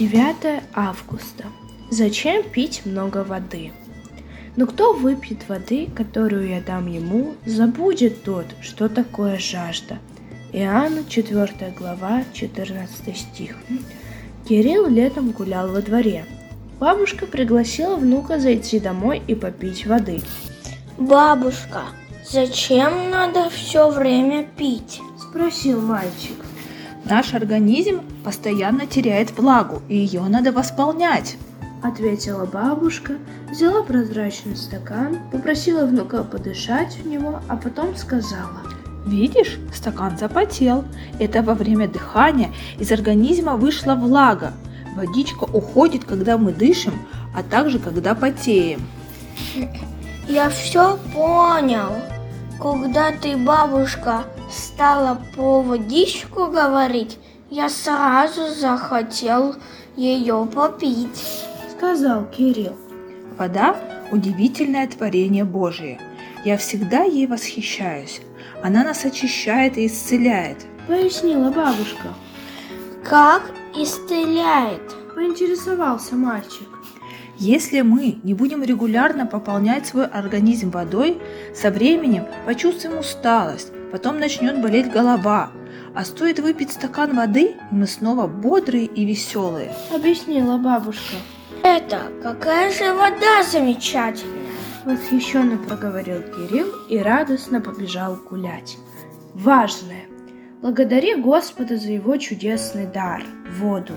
9 августа. Зачем пить много воды? Но кто выпьет воды, которую я дам ему, забудет тот, что такое жажда. Иоанна 4 глава 14 стих. Кирилл летом гулял во дворе. Бабушка пригласила внука зайти домой и попить воды. Бабушка, зачем надо все время пить? Спросил мальчик. Наш организм постоянно теряет влагу, и ее надо восполнять. Ответила бабушка, взяла прозрачный стакан, попросила внука подышать в него, а потом сказала. Видишь, стакан запотел. Это во время дыхания из организма вышла влага. Водичка уходит, когда мы дышим, а также когда потеем. Я все понял. Когда ты, бабушка, стала по водичку говорить, я сразу захотел ее попить. Сказал Кирилл. Вода – удивительное творение Божие. Я всегда ей восхищаюсь. Она нас очищает и исцеляет. Пояснила бабушка. Как исцеляет? Поинтересовался мальчик. Если мы не будем регулярно пополнять свой организм водой, со временем почувствуем усталость, потом начнет болеть голова. А стоит выпить стакан воды, и мы снова бодрые и веселые. Объяснила бабушка. Это какая же вода замечательная. Восхищенно проговорил Кирилл и радостно побежал гулять. Важное. Благодари Господа за его чудесный дар – воду.